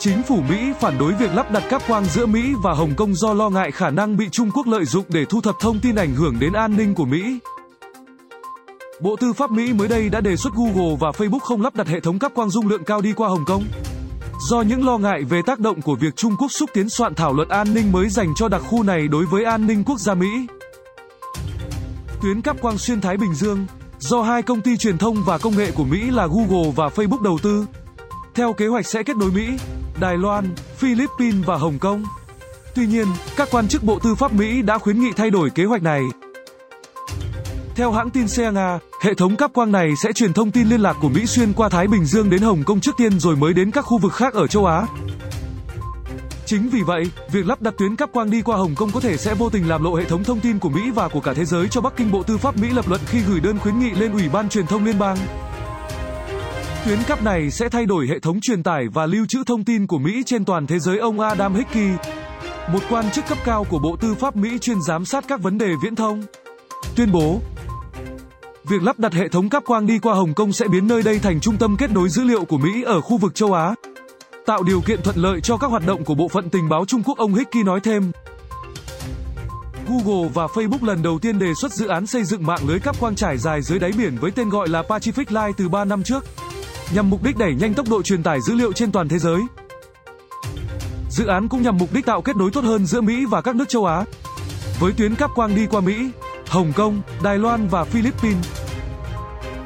Chính phủ Mỹ phản đối việc lắp đặt cáp quang giữa Mỹ và Hồng Kông do lo ngại khả năng bị Trung Quốc lợi dụng để thu thập thông tin ảnh hưởng đến an ninh của Mỹ. Bộ Tư pháp Mỹ mới đây đã đề xuất Google và Facebook không lắp đặt hệ thống cáp quang dung lượng cao đi qua Hồng Kông. Do những lo ngại về tác động của việc Trung Quốc xúc tiến soạn thảo luật an ninh mới dành cho đặc khu này đối với an ninh quốc gia Mỹ. Tuyến cáp quang xuyên Thái Bình Dương, do hai công ty truyền thông và công nghệ của Mỹ là Google và Facebook đầu tư. Theo kế hoạch sẽ kết nối Mỹ, Đài Loan, Philippines và Hồng Kông. Tuy nhiên, các quan chức Bộ Tư pháp Mỹ đã khuyến nghị thay đổi kế hoạch này. Theo hãng tin CNA, hệ thống cáp quang này sẽ truyền thông tin liên lạc của Mỹ xuyên qua Thái Bình Dương đến Hồng Kông trước tiên rồi mới đến các khu vực khác ở châu Á. Chính vì vậy, việc lắp đặt tuyến cáp quang đi qua Hồng Kông có thể sẽ vô tình làm lộ hệ thống thông tin của Mỹ và của cả thế giới cho Bắc Kinh Bộ Tư pháp Mỹ lập luận khi gửi đơn khuyến nghị lên Ủy ban Truyền thông Liên bang. Tuyến cáp này sẽ thay đổi hệ thống truyền tải và lưu trữ thông tin của Mỹ trên toàn thế giới ông Adam Hickey, một quan chức cấp cao của Bộ Tư pháp Mỹ chuyên giám sát các vấn đề viễn thông. Tuyên bố Việc lắp đặt hệ thống cáp quang đi qua Hồng Kông sẽ biến nơi đây thành trung tâm kết nối dữ liệu của Mỹ ở khu vực châu Á, tạo điều kiện thuận lợi cho các hoạt động của Bộ phận Tình báo Trung Quốc ông Hickey nói thêm. Google và Facebook lần đầu tiên đề xuất dự án xây dựng mạng lưới cáp quang trải dài dưới đáy biển với tên gọi là Pacific Line từ 3 năm trước, nhằm mục đích đẩy nhanh tốc độ truyền tải dữ liệu trên toàn thế giới. Dự án cũng nhằm mục đích tạo kết nối tốt hơn giữa Mỹ và các nước châu Á. Với tuyến cáp quang đi qua Mỹ, Hồng Kông, Đài Loan và Philippines.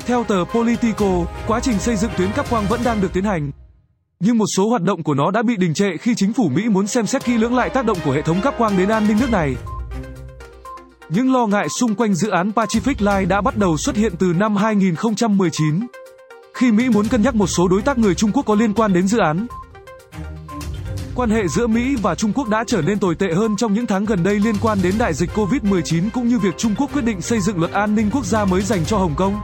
Theo tờ Politico, quá trình xây dựng tuyến cáp quang vẫn đang được tiến hành. Nhưng một số hoạt động của nó đã bị đình trệ khi chính phủ Mỹ muốn xem xét kỹ lưỡng lại tác động của hệ thống cáp quang đến an ninh nước này. Những lo ngại xung quanh dự án Pacific Line đã bắt đầu xuất hiện từ năm 2019, khi Mỹ muốn cân nhắc một số đối tác người Trung Quốc có liên quan đến dự án. Quan hệ giữa Mỹ và Trung Quốc đã trở nên tồi tệ hơn trong những tháng gần đây liên quan đến đại dịch Covid-19 cũng như việc Trung Quốc quyết định xây dựng luật an ninh quốc gia mới dành cho Hồng Kông.